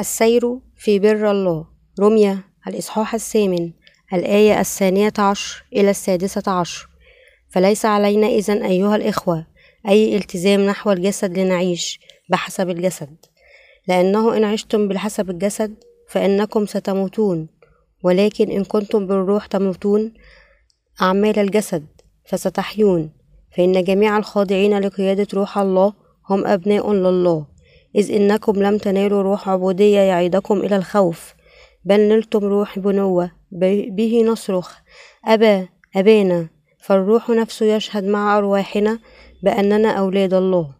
السير في بر الله. رمية الإصحاح الثامن الآية الثانية عشر إلى السادسة عشر. فليس علينا إذن أيها الإخوة أي التزام نحو الجسد لنعيش بحسب الجسد. لأنه إن عشتم بحسب الجسد فإنكم ستموتون. ولكن إن كنتم بالروح تموتون أعمال الجسد فستحيون. فإن جميع الخاضعين لقيادة روح الله هم أبناء لله. إذ إنكم لم تنالوا روح عبودية يعيدكم إلى الخوف. بل نلتم روح بنوة به نصرخ. أبا أبانا فالروح نفسه يشهد مع أرواحنا بأننا أولاد الله.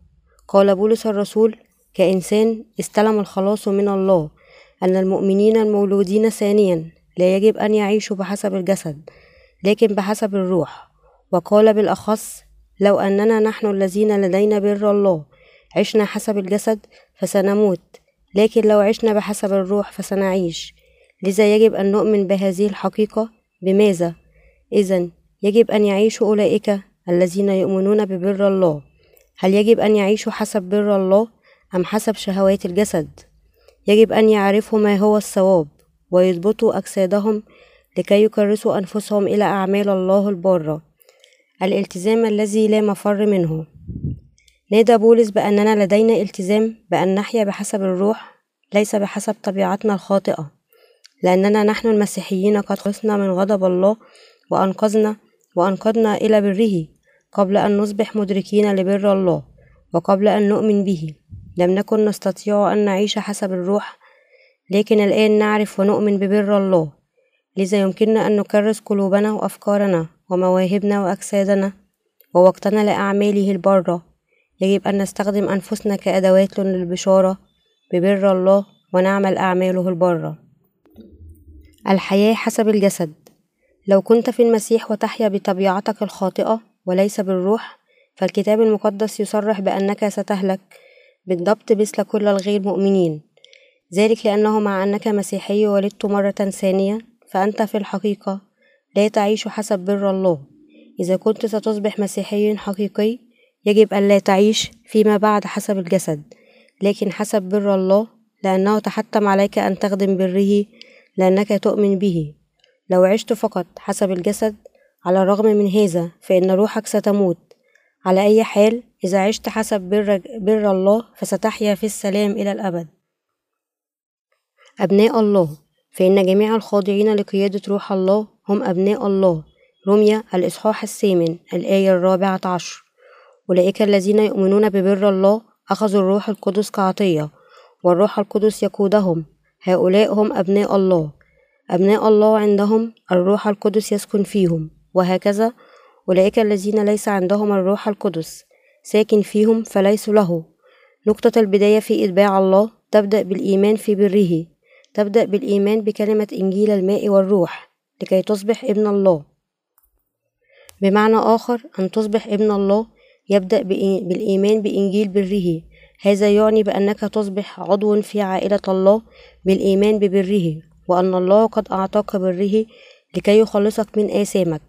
قال بولس الرسول كإنسان استلم الخلاص من الله أن المؤمنين المولودين ثانيا لا يجب أن يعيشوا بحسب الجسد لكن بحسب الروح. وقال بالأخص لو أننا نحن الذين لدينا بر الله عشنا حسب الجسد فسنموت لكن لو عشنا بحسب الروح فسنعيش. لذا يجب أن نؤمن بهذه الحقيقة. بماذا؟ إذا يجب أن يعيش أولئك الذين يؤمنون ببر الله. هل يجب أن يعيشوا حسب بر الله أم حسب شهوات الجسد؟ يجب أن يعرفوا ما هو الصواب ويضبطوا أجسادهم لكي يكرسوا أنفسهم إلى أعمال الله البارة. الالتزام الذي لا مفر منه. نادى بولس؟ بأننا لدينا التزام بأن نحيا بحسب الروح ليس بحسب طبيعتنا الخاطئة. لأننا نحن المسيحيين قد خلصنا من غضب الله وأنقذنا وأنقذنا إلى بره قبل أن نصبح مدركين لبر الله وقبل أن نؤمن به. لم نكن نستطيع أن نعيش حسب الروح لكن الآن نعرف ونؤمن ببر الله. لذا يمكننا أن نكرس قلوبنا وأفكارنا ومواهبنا وأجسادنا ووقتنا لأعماله البارة. يجب أن نستخدم أنفسنا كأدوات للبشارة ببر الله ونعمل أعماله البارة الحياة حسب الجسد. لو كنت في المسيح وتحيا بطبيعتك الخاطئة وليس بالروح فالكتاب المقدس يصرح بأنك ستهلك بالضبط مثل كل الغير مؤمنين. ذلك لأنه مع أنك مسيحي ولدت مرة ثانية فأنت في الحقيقة لا تعيش حسب بر الله. إذا كنت ستصبح مسيحي حقيقي يجب أن لا تعيش فيما بعد حسب الجسد لكن حسب بر الله لأنه تحتم عليك أن تخدم بره لأنك تؤمن به. لو عشت فقط حسب الجسد على الرغم من هذا فإن روحك ستموت. على أي حال إذا عشت حسب بر, بر الله فستحيا في السلام إلى الأبد. أبناء الله فإن جميع الخاضعين لقيادة روح الله هم أبناء الله. رمية الإصحاح الثامن الآية الرابعة عشر. أولئك الذين يؤمنون ببر الله أخذوا الروح القدس كعطية والروح القدس يقودهم. هؤلاء هم أبناء الله. أبناء الله عندهم الروح القدس يسكن فيهم. وهكذا أولئك الذين ليس عندهم الروح القدس ساكن فيهم فليسوا له. نقطة البداية في إتباع الله تبدأ بالإيمان في بره. تبدأ بالإيمان بكلمة إنجيل الماء والروح لكي تصبح ابن الله. بمعنى آخر أن تصبح ابن الله يبدأ بالإيمان بإنجيل بره. هذا يعني بأنك تصبح عضو في عائلة الله بالإيمان ببره وأن الله قد أعطاك بره لكي يخلصك من آثامك.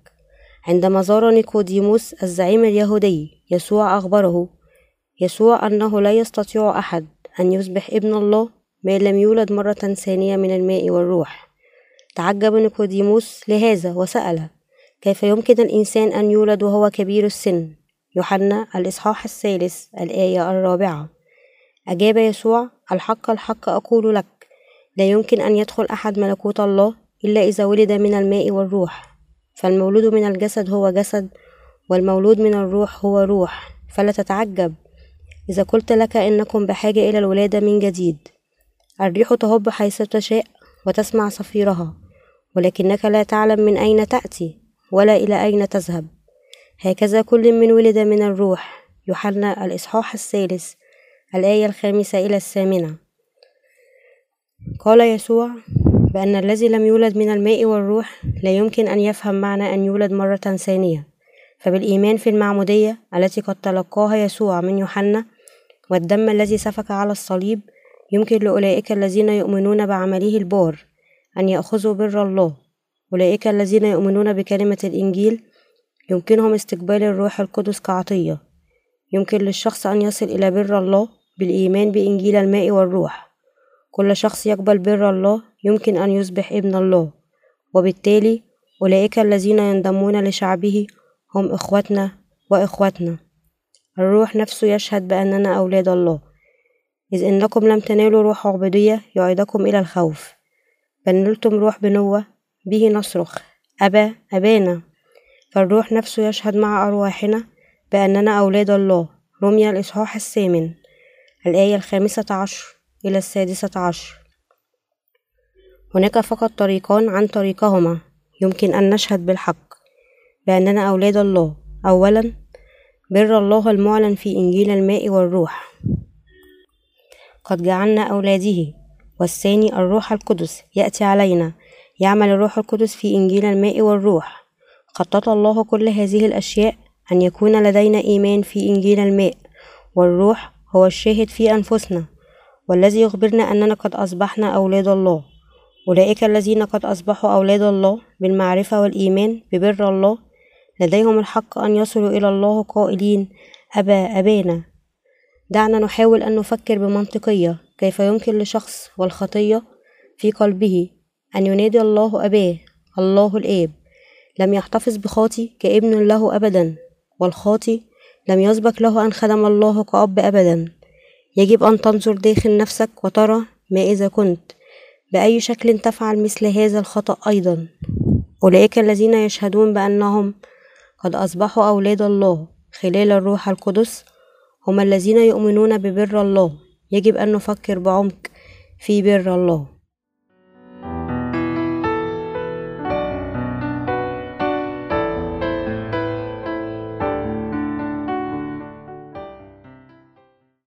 عندما زار نيكوديموس الزعيم اليهودي يسوع أخبره يسوع أنه لا يستطيع أحد أن يصبح ابن الله ما لم يولد مرة ثانية من الماء والروح. تعجب نيكوديموس لهذا وسأل كيف يمكن الإنسان أن يولد وهو كبير السن؟ يوحنا الإصحاح الثالث الآية الرابعة. أجاب يسوع الحق الحق أقول لك لا يمكن أن يدخل أحد ملكوت الله إلا إذا ولد من الماء والروح. فالمولود من الجسد هو جسد والمولود من الروح هو روح. فلا تتعجب إذا قلت لك إنكم بحاجة إلى الولادة من جديد. الريح تهب حيث تشاء وتسمع صفيرها ولكنك لا تعلم من أين تأتي ولا إلى أين تذهب. هكذا كل من ولد من الروح يوحنا الإصحاح الثالث الآية الخامسة إلى الثامنة. قال يسوع بأن الذي لم يولد من الماء والروح لا يمكن أن يفهم معنى أن يولد مرة ثانية. فبالإيمان في المعمودية التي قد تلقاها يسوع من يوحنا والدم الذي سفك على الصليب يمكن لأولئك الذين يؤمنون بعمله البار أن يأخذوا بر الله. أولئك الذين يؤمنون بكلمة الإنجيل يمكنهم استقبال الروح القدس كعطية. يمكن للشخص أن يصل إلى بر الله بالإيمان بإنجيل الماء والروح. كل شخص يقبل بر الله يمكن أن يصبح ابن الله. وبالتالي أولئك الذين ينضمون لشعبه هم إخوتنا وإخوتنا الروح نفسه يشهد بأننا أولاد الله. إذ إنكم لم تنالوا روح عبودية يعيدكم إلى الخوف. بل نلتم روح بنوة به نصرخ. أبا أبانا. فالروح نفسه يشهد مع أرواحنا بأننا أولاد الله. رمي الإصحاح الثامن الآية الخامسة عشر إلى السادسة عشر. هناك فقط طريقان عن طريقهما يمكن أن نشهد بالحق بأننا أولاد الله. أولا بر الله المعلن في إنجيل الماء والروح. قد جعلنا أولاده. والثاني الروح القدس. يأتي علينا. يعمل الروح القدس في إنجيل الماء والروح. خطط الله كل هذه الأشياء أن يكون لدينا إيمان في إنجيل الماء والروح هو الشاهد في أنفسنا والذي يخبرنا أننا قد أصبحنا أولاد الله. أولئك الذين قد أصبحوا أولاد الله بالمعرفة والإيمان ببر الله. لديهم الحق أن يصلوا إلى الله قائلين أبا أبانا. دعنا نحاول أن نفكر بمنطقية كيف يمكن لشخص والخطية في قلبه أن ينادي الله أباه الله الآب. لم يحتفظ بخاطي كابن له أبدا والخاطي لم يسبق له أن خدم الله كأب أبدا. يجب أن تنظر داخل نفسك وترى ما إذا كنت. بأي شكل تفعل مثل هذا الخطأ أيضا. أولئك الذين يشهدون بأنهم قد أصبحوا أولاد الله خلال الروح القدس هم الذين يؤمنون ببر الله. يجب أن نفكر بعمق في بر الله.